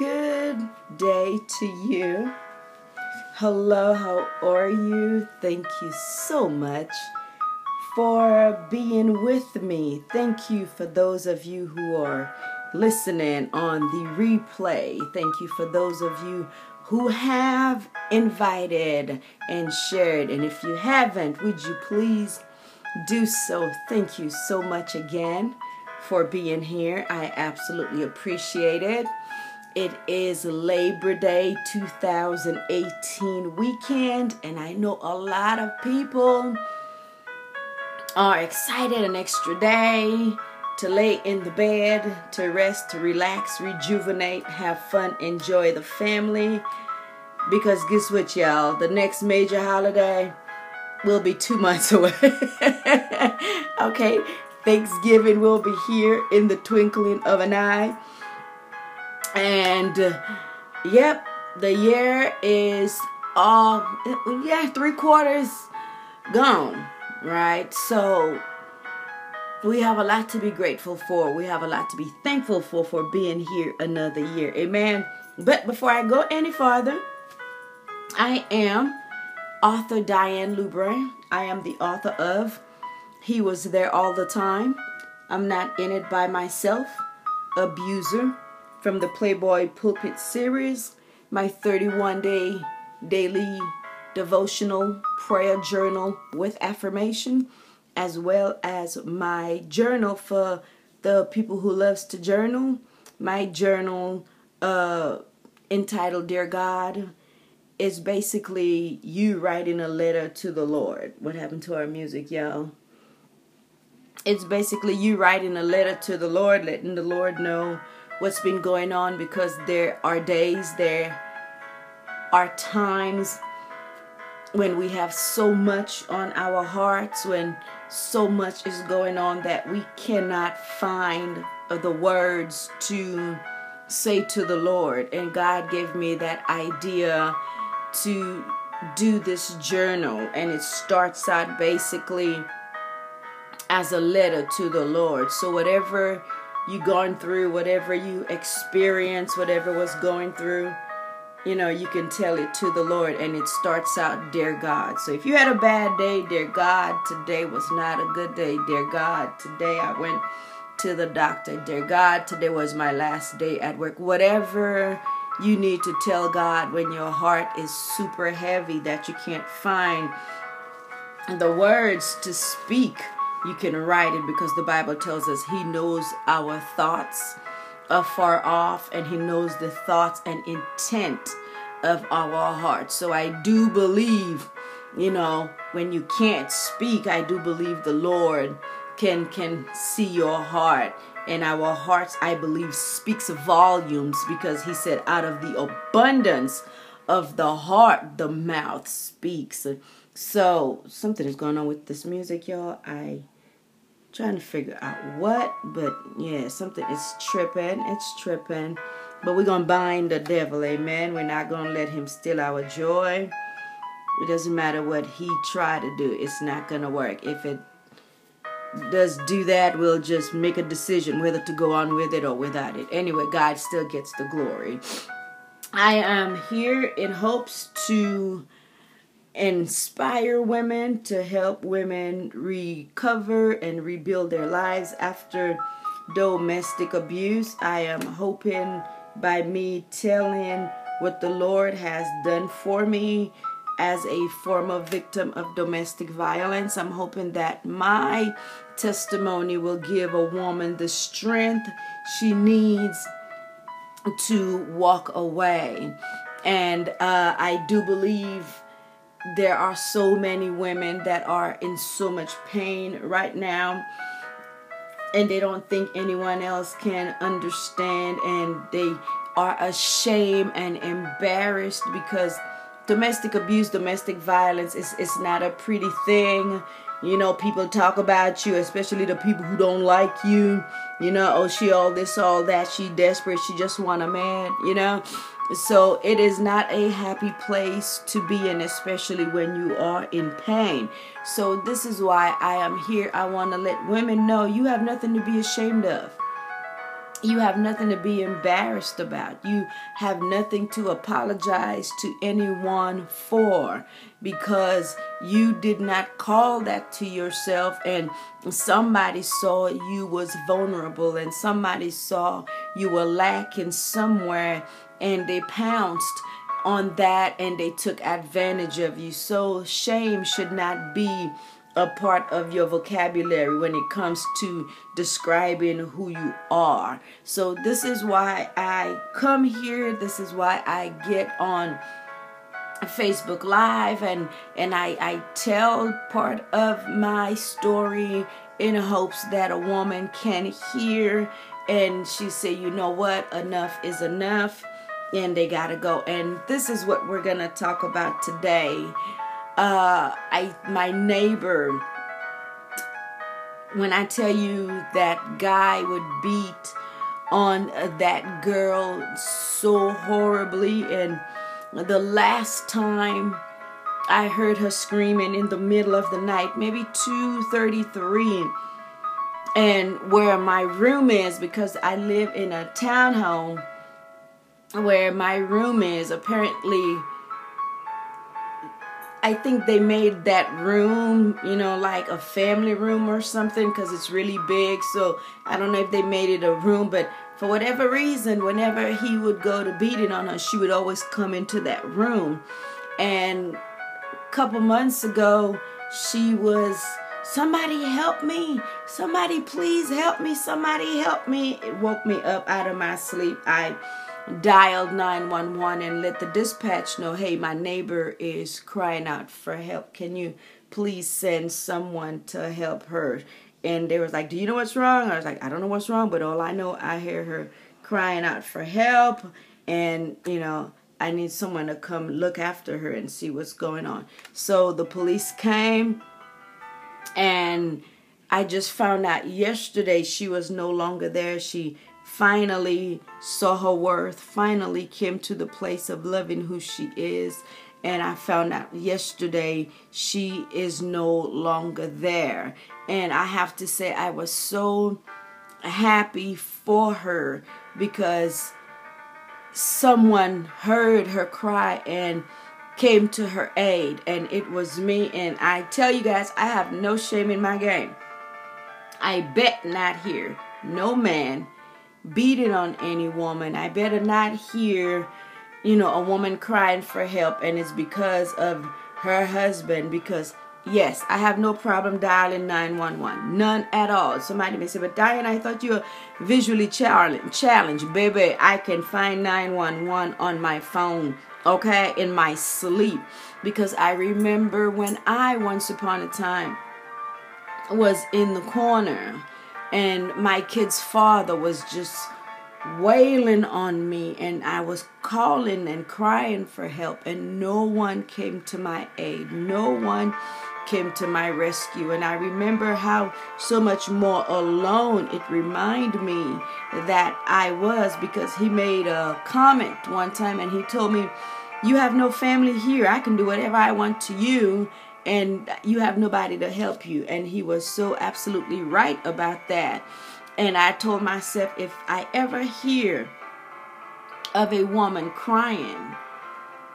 Good day to you. Hello, how are you? Thank you so much for being with me. Thank you for those of you who are listening on the replay. Thank you for those of you who have invited and shared. And if you haven't, would you please do so? Thank you so much again for being here. I absolutely appreciate it. It is Labor Day 2018 weekend, and I know a lot of people are excited an extra day to lay in the bed, to rest, to relax, rejuvenate, have fun, enjoy the family. Because guess what, y'all? The next major holiday will be two months away. okay, Thanksgiving will be here in the twinkling of an eye. And uh, yep, the year is all, yeah, three quarters gone, right? So we have a lot to be grateful for. We have a lot to be thankful for for being here another year. Amen. But before I go any farther, I am author Diane Lubre. I am the author of He Was There All the Time. I'm not in it by myself. Abuser from the Playboy Pulpit series, my 31 day daily devotional prayer journal with affirmation, as well as my journal for the people who loves to journal. My journal uh, entitled Dear God is basically you writing a letter to the Lord. What happened to our music, y'all? It's basically you writing a letter to the Lord, letting the Lord know what's been going on because there are days, there are times when we have so much on our hearts, when so much is going on that we cannot find the words to say to the Lord. And God gave me that idea to do this journal, and it starts out basically as a letter to the Lord. So, whatever you gone through, whatever you experience, whatever was going through, you know, you can tell it to the Lord and it starts out, Dear God. So if you had a bad day, Dear God, today was not a good day. Dear God, today I went to the doctor. Dear God, today was my last day at work. Whatever you need to tell God when your heart is super heavy that you can't find the words to speak you can write it because the Bible tells us He knows our thoughts afar off and He knows the thoughts and intent of our hearts. So I do believe, you know, when you can't speak, I do believe the Lord can can see your heart and our hearts I believe speaks volumes because he said out of the abundance of the heart the mouth speaks. So something is going on with this music, y'all. I trying to figure out what, but yeah, something is tripping. It's tripping. But we're gonna bind the devil, amen. We're not gonna let him steal our joy. It doesn't matter what he try to do, it's not gonna work. If it does do that, we'll just make a decision whether to go on with it or without it. Anyway, God still gets the glory. I am here in hopes to inspire women to help women recover and rebuild their lives after domestic abuse. I am hoping by me telling what the Lord has done for me as a former victim of domestic violence. I'm hoping that my testimony will give a woman the strength she needs to walk away. And uh, I do believe there are so many women that are in so much pain right now and they don't think anyone else can understand and they are ashamed and embarrassed because domestic abuse domestic violence is, is not a pretty thing. You know people talk about you especially the people who don't like you. You know oh she all this all that. She desperate. She just want a man you know so it is not a happy place to be in, especially when you are in pain. So this is why I am here. I want to let women know you have nothing to be ashamed of. you have nothing to be embarrassed about. You have nothing to apologize to anyone for because you did not call that to yourself and somebody saw you was vulnerable and somebody saw you were lacking somewhere and they pounced on that and they took advantage of you. So shame should not be a part of your vocabulary when it comes to describing who you are. So, this is why I come here. This is why I get on Facebook Live and and I, I tell part of my story in hopes that a woman can hear and she say, you know what, enough is enough and they gotta go. And this is what we're gonna talk about today uh, I my neighbor. When I tell you that guy would beat on that girl so horribly, and the last time I heard her screaming in the middle of the night, maybe 2:33, and where my room is because I live in a townhome where my room is apparently I think they made that room, you know, like a family room or something because it's really big. So I don't know if they made it a room, but for whatever reason, whenever he would go to beating on her, she would always come into that room. And a couple months ago, she was, somebody help me. Somebody please help me. Somebody help me. It woke me up out of my sleep. I dialed 911 and let the dispatch know hey, my neighbor is crying out for help. Can you please send someone to help her? And they was like, Do you know what's wrong? I was like, I don't know what's wrong, but all I know, I hear her crying out for help. And, you know, I need someone to come look after her and see what's going on. So the police came and I just found out yesterday she was no longer there. She finally saw her worth, finally came to the place of loving who she is. And I found out yesterday she is no longer there. And I have to say, I was so happy for her because someone heard her cry and came to her aid, and it was me. And I tell you guys, I have no shame in my game. I bet not here, no man beating on any woman. I better not hear, you know, a woman crying for help and it's because of her husband because Yes, I have no problem dialing 911. None at all. Somebody may say, but Diane, I thought you were visually challenged. Baby, I can find 911 on my phone, okay, in my sleep. Because I remember when I, once upon a time, was in the corner and my kid's father was just wailing on me and I was calling and crying for help and no one came to my aid. No one came to my rescue and I remember how so much more alone it reminded me that I was because he made a comment one time and he told me you have no family here. I can do whatever I want to you and you have nobody to help you. And he was so absolutely right about that. And I told myself, if I ever hear of a woman crying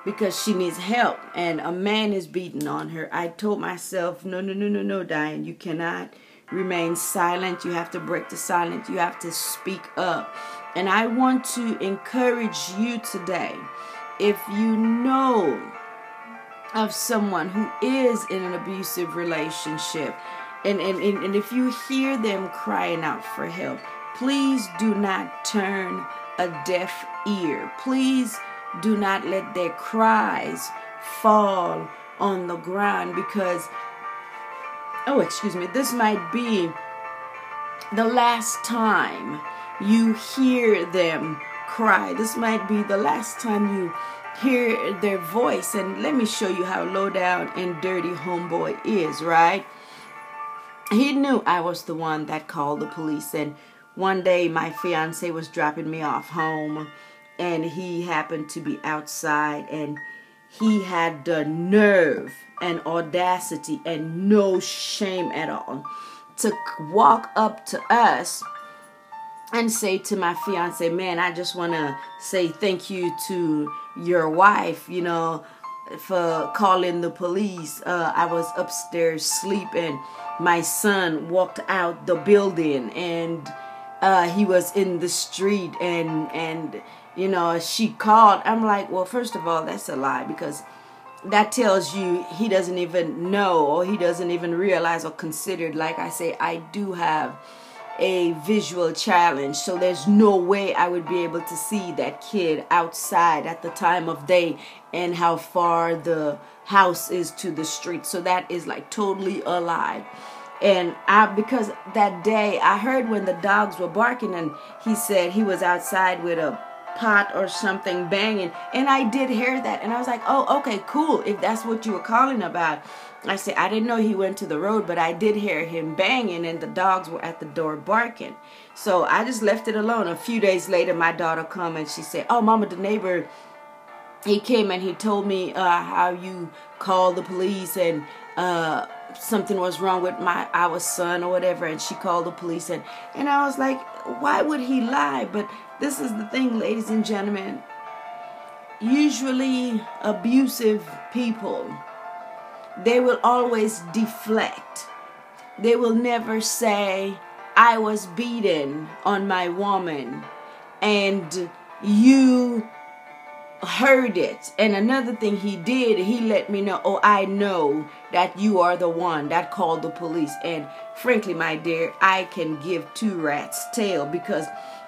because she needs help and a man is beating on her, I told myself, no, no, no, no, no, Diane, you cannot remain silent. You have to break the silence. You have to speak up. And I want to encourage you today. If you know of someone who is in an abusive relationship, and, and, and, and if you hear them crying out for help, please do not turn a deaf ear. Please do not let their cries fall on the ground because, oh, excuse me, this might be the last time you hear them cry. This might be the last time you hear their voice. And let me show you how low down and dirty homeboy is, right? He knew I was the one that called the police. And one day my fiance was dropping me off home and he happened to be outside and he had the nerve and audacity and no shame at all to walk up to us and say to my fiance, man, I just want to say thank you to your wife, you know, for calling the police. Uh, I was upstairs sleeping. My son walked out the building and uh, he was in the street and and you know she called. I'm like, well, first of all, that's a lie because that tells you he doesn't even know or he doesn't even realize or consider. Like I say, I do have a visual challenge. So there's no way i would be able to see that kid outside at the time of day and how far the house is to the street. So that is like totally alive and i because that day i heard when the dogs were barking and he said he was outside with a pot or something banging and i did hear that and i was like oh okay cool if that's what you were calling about I said, I didn't know he went to the road, but I did hear him banging and the dogs were at the door barking. So I just left it alone. A few days later, my daughter come and she said, oh, mama, the neighbor, he came and he told me uh, how you called the police and uh, something was wrong with my our son or whatever. And she called the police. And, and I was like, why would he lie? But this is the thing, ladies and gentlemen. Usually abusive people they will always deflect. They will never say, I was beaten on my woman and you heard it. And another thing he did, he let me know, oh, I know that you are the one that called the police. And frankly, my dear, I can give two rats tail because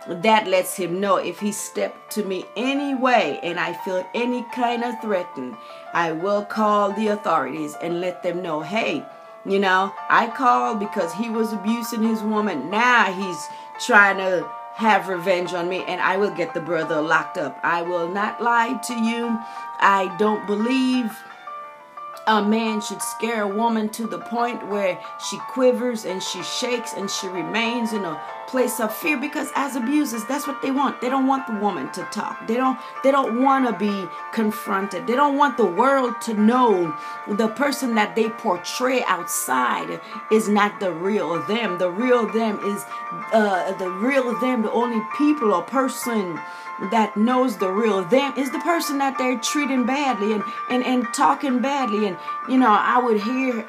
that lets him know if he stepped to me anyway and I feel any kind of threatened, I will call the authorities and let them know, hey, you know, I called because he was abusing his woman. Now he's trying to have revenge on me and I will get the brother locked up. I will not lie to you. I don't believe a man should scare a woman to the point where she quivers and she shakes and she remains in a place of fear because as abusers that's what they want. They don't want the woman to talk. They don't they don't want to be confronted. They don't want the world to know the person that they portray outside is not the real them. The real them is uh, the real them the only people or person that knows the real them is the person that they're treating badly and and, and talking badly and you know i would hear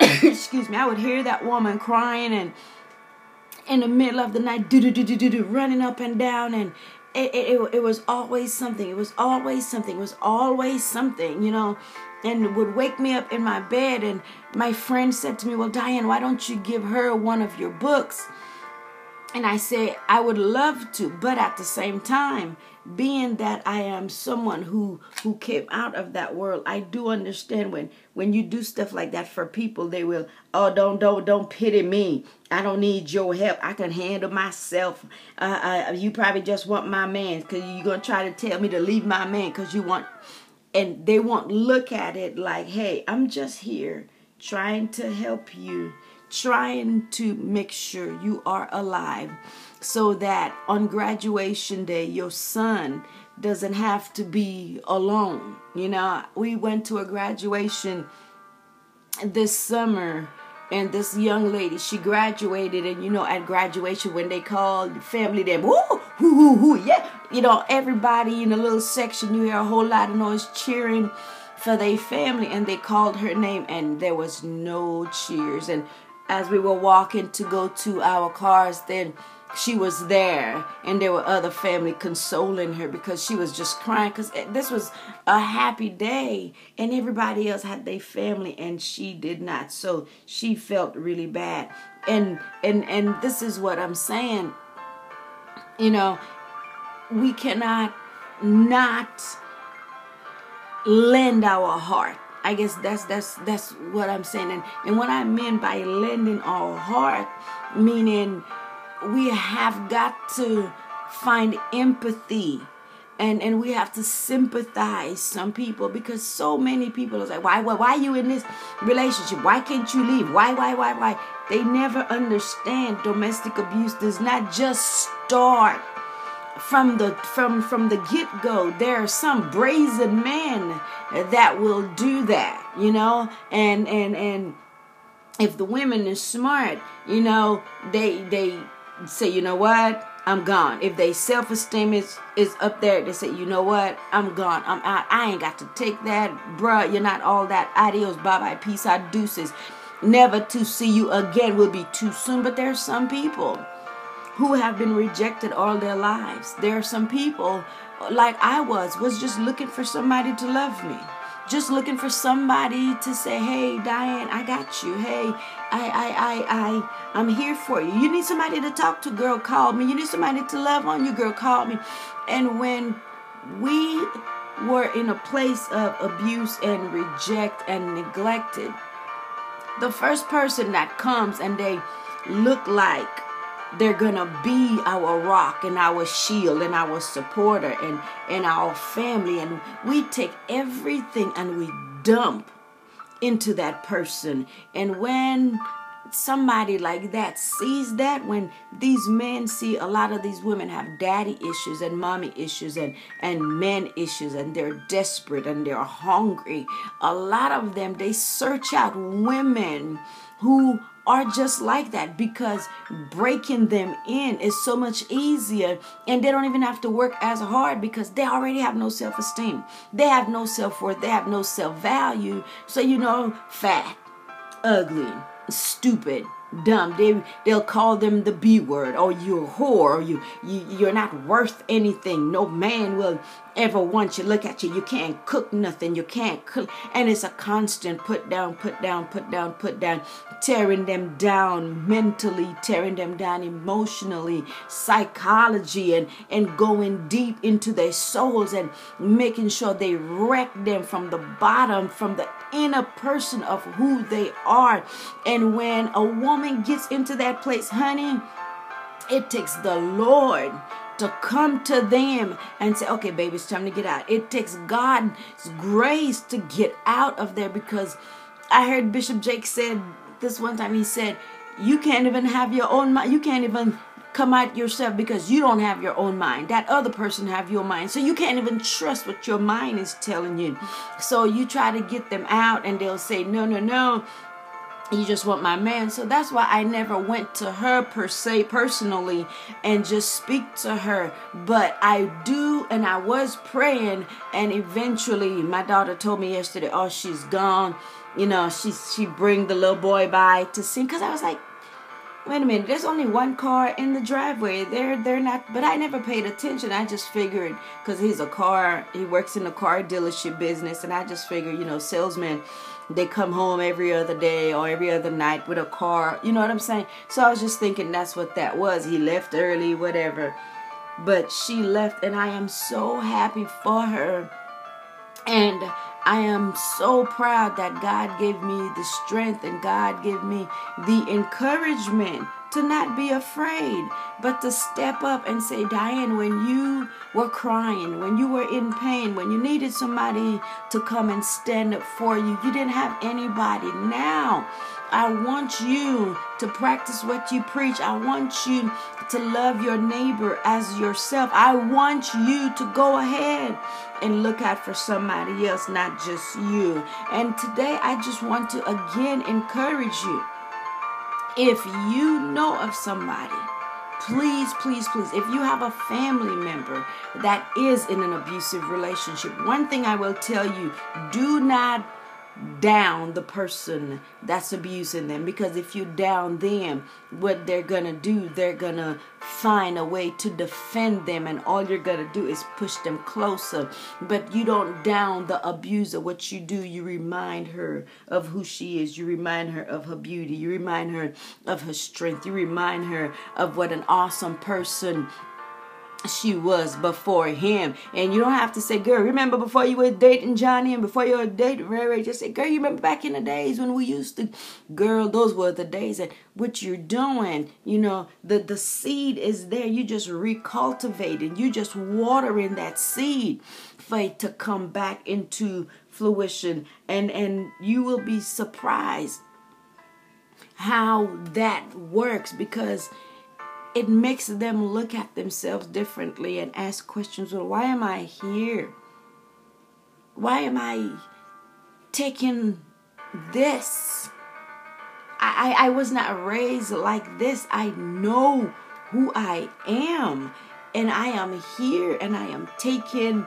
excuse me i would hear that woman crying and in the middle of the night, running up and down, and it, it, it was always something. It was always something. It was always something, you know, and would wake me up in my bed. And my friend said to me, "Well, Diane, why don't you give her one of your books?" And I said, I would love to, but at the same time, being that I am someone who who came out of that world, I do understand when when you do stuff like that for people, they will, oh, don't don't don't pity me. I don't need your help. I can handle myself. Uh, uh, you probably just want my man because you're gonna try to tell me to leave my man because you want, and they won't look at it like, hey, I'm just here trying to help you, trying to make sure you are alive so that on graduation day your son doesn't have to be alone. You know, we went to a graduation this summer and this young lady she graduated and you know at graduation when they called family them whoo whoo whoo whoo yeah you know everybody in a little section you hear a whole lot of noise cheering for their family and they called her name and there was no cheers and as we were walking to go to our cars then she was there. And there were other family consoling her because she was just crying. Because eh, this was a happy day. And everybody else had their family and she did not. So she felt really bad. And and and this is what i'm saying. You know we cannot not lend our heart i guess that's that's that's what i'm saying. And, and what i mean by lending our heart meaning we have got to find empathy and and we have to sympathize some people because so many people are like why why why are you in this relationship? Why can't you leave? Why why why why? They never understand domestic abuse does not just start from the from from the get-go there are some brazen men that will do that you know and and and if the women are smart you know they they say, you know what? I'm gone. If they self esteem is is up there, they say, you know what, I'm gone. I'm out. I ain't got to take that, bruh. You're not all that. Adios, bye bye, peace out, deuces. Never to see you again will be too soon. But there are some people who have been rejected all their lives. There are some people like I was, was just looking for somebody to love me just looking for somebody to say, "Hey, Diane, I got you. Hey, I, I, I, I, I'm here for you. You need somebody to talk to, girl. Call me. You need somebody to love on you, girl. Call me." And when we were in a place of abuse and reject and neglected, the first person that comes and they look like they're gonna be our rock and our shield and our supporter and and our family. And we take everything and we dump into that person. And when somebody like that sees that when these men see a lot of these women have daddy issues and mommy issues and and men issues and they're desperate and they're hungry a lot of them they search out women who are just like that because breaking them in is so much easier and they don't even have to work as hard because they already have no self esteem. They have no self worth. They have no self value. So, you know, fat, ugly, stupid, dumb. They they'll call them the B word, or you're a whore, or you, you you're not worth anything. No man will ever want you. Look at you. You can't cook nothing. You can't cook, and it's a constant put down, put down, put down, put down, tearing them down mentally, tearing them down emotionally, psychology, and and going deep into their souls and making sure they wreck them from the bottom, from the inner person of who they are. And when a woman gets into that place, honey, it takes the Lord to come to them and say, okay, baby, it's time to get out. It takes God's grace to get out of there because I heard Bishop Jakes said this one time, he said, you can't even have your own mind. You can't even come out yourself because you don't have your own mind. That other person have your mind. So you can't even trust what your mind is telling you. So you try to get them out and they'll say, no, no, no. You just want my man. So that's why I never went to her per se personally and just speak to her. But I do, and I was praying, and eventually my daughter told me yesterday, oh, she's gone. You know, she she bring the little boy by to see because I was like, wait a minute, there's only one car in the driveway. They're they're not but I never paid attention. I just figured because he's a car he works in the car dealership business and I just figured, you know, salesmen they come home every other day or every other night with a car. You know what I'm saying? So I was just thinking that's what that was. He left early, whatever. But she left and I am so happy for her. And I am so proud that God gave me the strength and God gave me the encouragement to not be afraid, but to step up and say, Diane, when you were crying, when you were in pain, when you needed somebody to come and stand up for you, you didn't have anybody. Now, I want you to practice what you preach. I want you to love your neighbor as yourself. I want you to go ahead and look out for somebody else, not just you. And today, I just want to again encourage you. If you know of somebody, please, please, please, if you have a family member that is in an abusive relationship, one thing I will tell you do not down the person that's abusing them. Because if you down them what they're gonna do they're gonna find a way to defend them. And all you're gonna do is push them closer. But you don't down the abuser. What you do you remind her of who she is. You remind her of her beauty. You remind her of her strength. You remind her of what an awesome person she was before him. And you don't have to say, girl, remember before you were dating Johnny and before you were dating Ray Ray, just say, girl, you remember back in the days when we used to, girl, those were the days that what you're doing, you know, the, the seed is there. You just recultivating, you just watering that seed for it to come back into fruition. And, and you will be surprised how that works because it makes them look at themselves differently and ask questions well why am i here why am i taking this I, I, was not raised like this i know who I am. And I am here and I am taking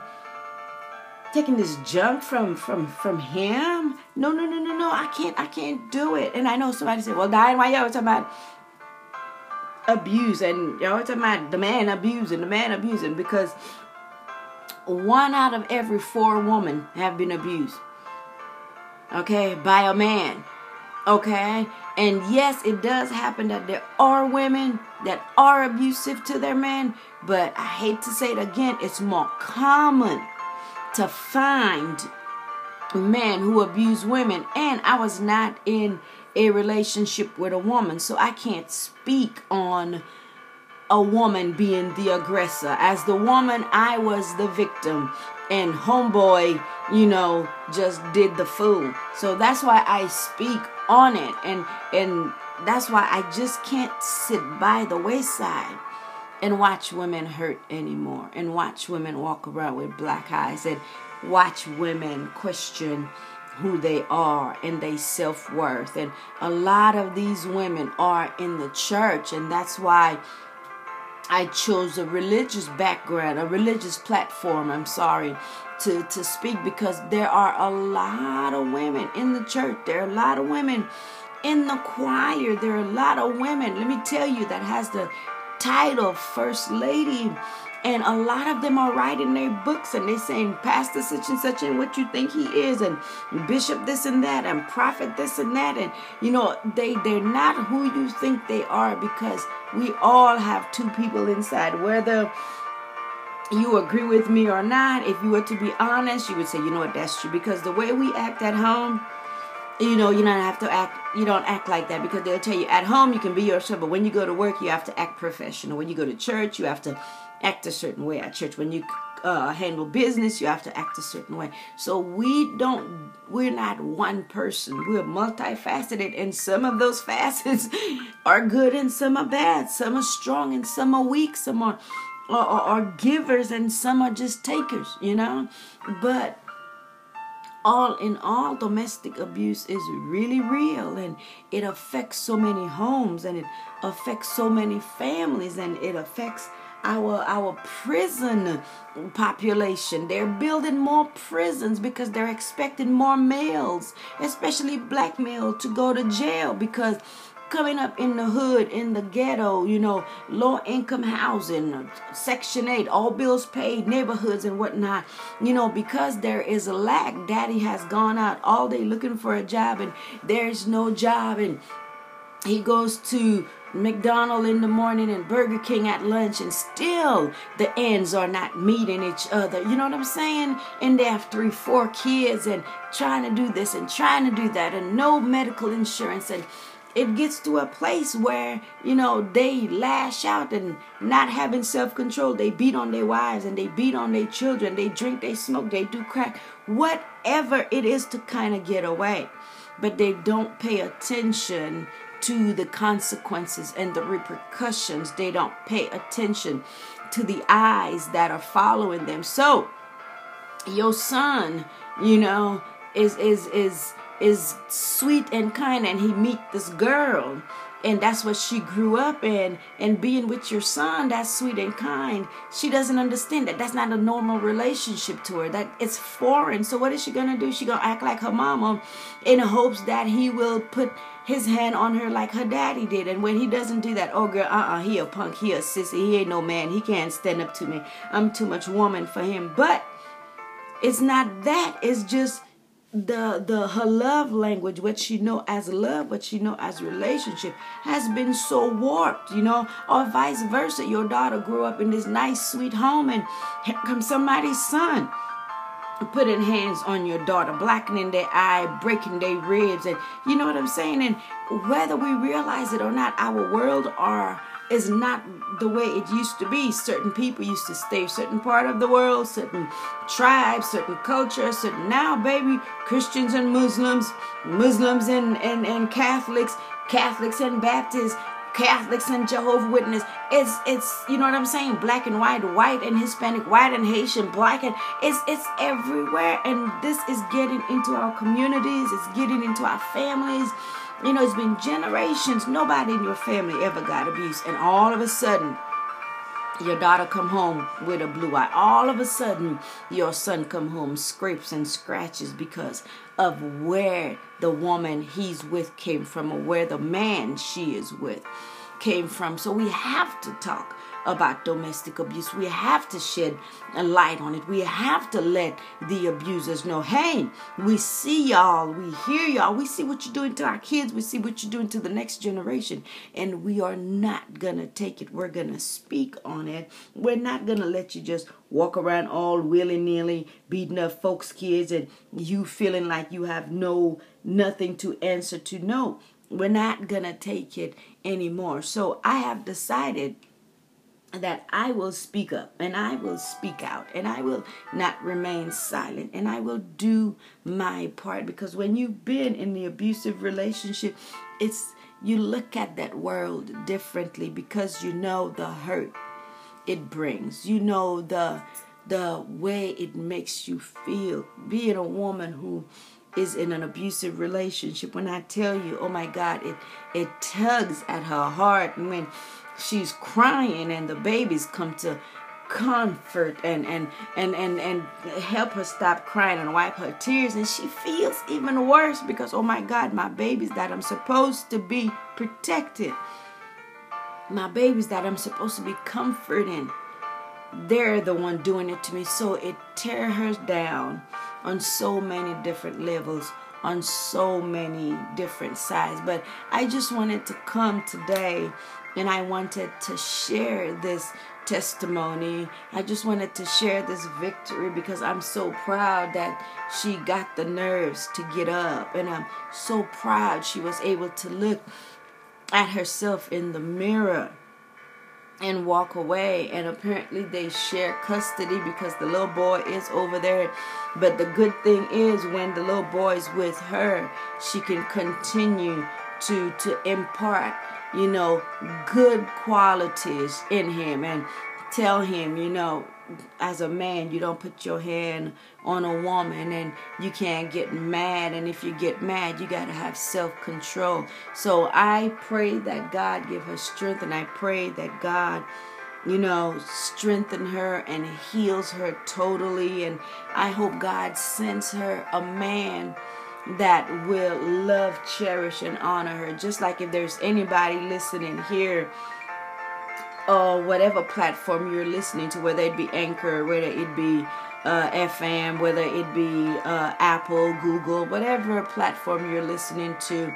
taking this junk from from from him. No, no, no, no, no. I can't I can't do it. And I know somebody said, Well, Diane, why y'all talking about abuse and y'all talking about the man abusing, the man abusing because one out of every four women have been abused. Okay, by a man. Okay? And yes, it does happen that there are women that are abusive to their men, but I hate to say it again, it's more common to find men who abuse women. And I was not in a relationship with a woman, so I can't speak on a woman being the aggressor. As the woman, I was the victim, and homeboy, you know, just did the fool. So that's why I speak on it, and and that's why I just can't sit by the wayside and watch women hurt anymore, and watch women walk around with black eyes, and watch women question who they are and their self worth. And a lot of these women are in the church, and that's why I chose a religious background, a religious platform, I'm sorry, to, to speak because there are a lot of women in the church. There are a lot of women in the choir. There are a lot of women, let me tell you, that has the title First Lady and a lot of them are writing their books and they're saying pastor such and such and what you think he is and bishop this and that and prophet this and that and you know they they're not who you think they are because we all have two people inside. Whether you agree with me or not if you were to be honest you would say you know what? That's true. Because the way we act at home you know you don't have to act you don't act like that because they'll tell you at home you can be yourself but when you go to work you have to act professional. When you go to church you have to act a certain way at church. When you uh, handle business, you have to act a certain way. So we don't, we're not one person. We're multifaceted, and some of those facets are good and some are bad. Some are strong and some are weak. Some are, are, are givers and some are just takers, you know? But all in all, domestic abuse is really real and it affects so many homes and it affects so many families and it affects our our prison population. They're building more prisons because they're expecting more males, especially black males, to go to jail because coming up in the hood, in the ghetto, you know, low income housing, Section 8, all bills paid, neighborhoods and whatnot, you know, because there is a lack. Daddy has gone out all day looking for a job and there's no job and he goes to McDonald in the morning and Burger King at lunch, and still the ends are not meeting each other. You know what I'm saying? And they have three, four kids and trying to do this and trying to do that, and no medical insurance. And it gets to a place where, you know, they lash out and not having self control. They beat on their wives and they beat on their children. They drink, they smoke, they do crack, whatever it is to kind of get away. But they don't pay attention to the consequences and the repercussions. They don't pay attention to the eyes that are following them. So, your son, you know, is is is is sweet and kind and he meet this girl. And that's what she grew up in. And being with your son that's sweet and kind. She doesn't understand that that's not a normal relationship to her that it's foreign. So what is she gonna do? She gonna act like her mama in hopes that he will put his hand on her like her daddy did. And when he doesn't do that oh girl uh-uh he a punk he a sissy he ain't no man he can't stand up to me. I'm too much woman for him. But it's not that it's just the the her love language what she know as love what she know as relationship has been so warped you know or vice versa. Your daughter grew up in this nice sweet home and comes somebody's son putting hands on your daughter blackening their eye breaking their ribs and you know what i'm saying? And whether we realize it or not our world are is not the way it used to be. Certain people used to stay certain part of the world, certain tribes, certain culture, certain now, baby, Christians and Muslims, Muslims and, and, and Catholics, Catholics and Baptists, Catholics and Jehovah Witness. It's it's you know what I'm saying? Black and white, white and Hispanic, white and Haitian, black and it's it's everywhere. And this is getting into our communities, it's getting into our families You know, it's been generations. Nobody in your family ever got abuse. And all of a sudden, your daughter come home with a blue eye all of a sudden your son come home scrapes and scratches because of where the woman he's with came from or where the man she is with came from so we have to talk about domestic abuse. We have to shed a light on it. We have to let the abusers know hey, we see y'all, we hear y'all, we see what you're doing to our kids, we see what you're doing to the next generation, and we are not gonna take it. We're gonna speak on it. We're not gonna let you just walk around all willy nilly, beating up folks' kids, and you feeling like you have no nothing to answer to. No, we're not gonna take it anymore. So I have decided that I will speak up and I will speak out and I will not remain silent and I will do my part because when you've been in the abusive relationship, it's you look at that world differently because you know the hurt it brings. You know the the way it makes you feel being a woman who is in an abusive relationship when i tell you oh my god it it tugs at her heart when she's crying and the babies come to comfort and and and and and help her stop crying and wipe her tears. And she feels even worse because oh my god my babies that i'm supposed to be protected my babies that i'm supposed to be comforting they're the one doing it to me. So it tears her down on so many different levels on so many different sides but i just wanted to come today and I wanted to share this testimony. I just wanted to share this victory because I'm so proud that she got the nerves to get up. And I'm so proud she was able to look at herself in the mirror and walk away. And apparently, they share custody because the little boy is over there. But the good thing is, when the little boy is with her, she can continue to to impart you know, good qualities in him and tell him, you know, as a man, you don't put your hand on a woman and you can't get mad. And if you get mad, you got to have self control. So I pray that God give her strength and I pray that God you know, strengthen her and heals her totally. And I hope God sends her a man that will love, cherish, and honor her. Just like if there's anybody listening here, or whatever platform you're listening to, whether it be Anchor, whether it be uh, FM, whether it be uh, Apple, Google, whatever platform you're listening to.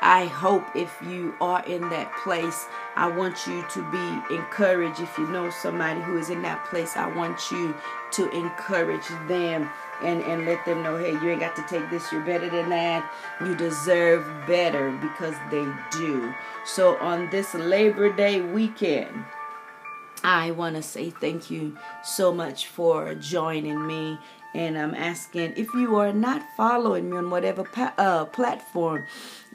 I hope if you are in that place, I want you to be encouraged. If you know somebody who is in that place, I want you to encourage them and, and let them know, hey, you ain't got to take this, you're better than that. You deserve better because they do. So on this Labor Day weekend, I want to say thank you so much for joining me. And I'm asking if you are not following me on whatever pa- uh, platform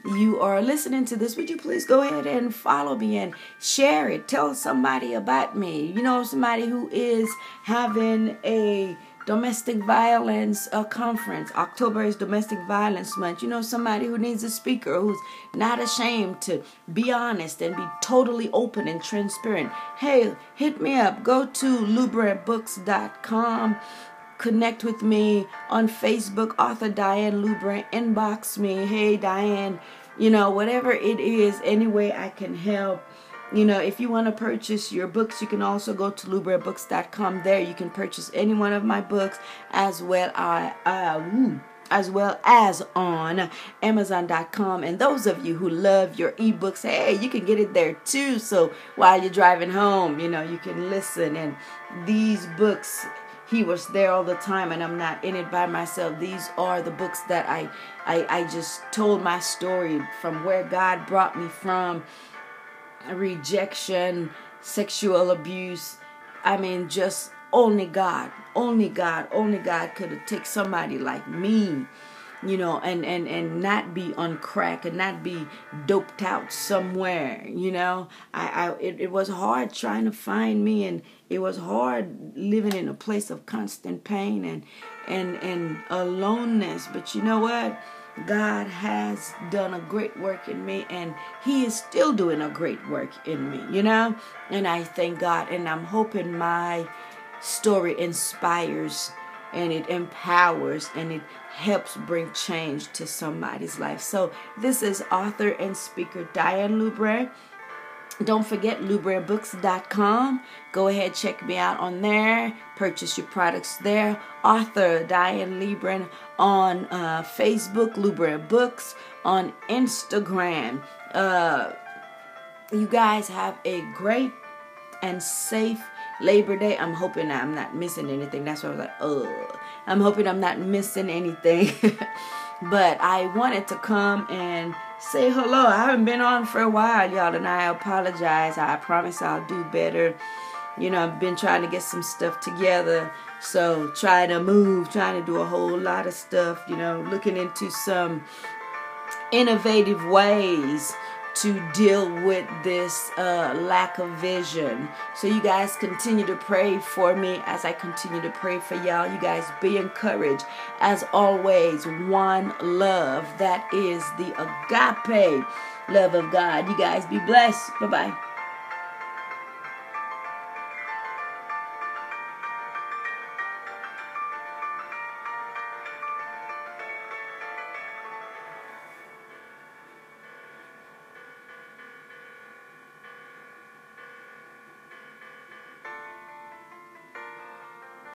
you are listening to this, would you please go ahead and follow me and share it? Tell somebody about me. You know, somebody who is having a domestic violence uh, conference. October is domestic violence month. You know, somebody who needs a speaker who's not ashamed to be honest and be totally open and transparent. Hey, hit me up. Go to lubrabooks.com. Connect with me on Facebook, author Diane Lubrant. Inbox me. Hey, Diane, you know, whatever it is, any way I can help you know, if you want to purchase your books, you can also go to lubrabooks.com. There, you can purchase any one of my books as well. I, uh, as well as on Amazon.com. And those of you who love your ebooks, hey, you can get it there too. So while you're driving home, you know, you can listen. And these books, he was there all the time, and I'm not in it by myself. These are the books that I, I, I just told my story from where God brought me from rejection, sexual abuse. I mean, just only God, only God, only God could have taken somebody like me, you know, and and and not be on crack and not be doped out somewhere, you know. I, I it, it was hard trying to find me, and it was hard living in a place of constant pain and and and aloneness. But you know what? God has done a great work in me and He is still doing a great work in me, you know? And I thank God and I'm hoping my story inspires and it empowers and it helps bring change to somebody's life. So, this is author and speaker Diane Lubre. Don't forget LubreBooks.com. Go ahead, check me out on there. Purchase your products there. Author Diane Libren on uh, Facebook, Lubre Books, on Instagram. Uh, you guys have a great and safe Labor Day. I'm hoping I'm not missing anything. That's why I was like, oh, I'm hoping I'm not missing anything. but I wanted to come and say hello. I haven't been on for a while, y'all, and I apologize. I promise I'll do better. You know, I've been trying to get some stuff together. So, trying to move, trying to do a whole lot of stuff, you know, looking into some innovative ways to deal with this uh, lack of vision. So, you guys continue to pray for me as I continue to pray for y'all. You guys be encouraged. As always, one love that is the agape love of God. You guys be blessed. Bye bye.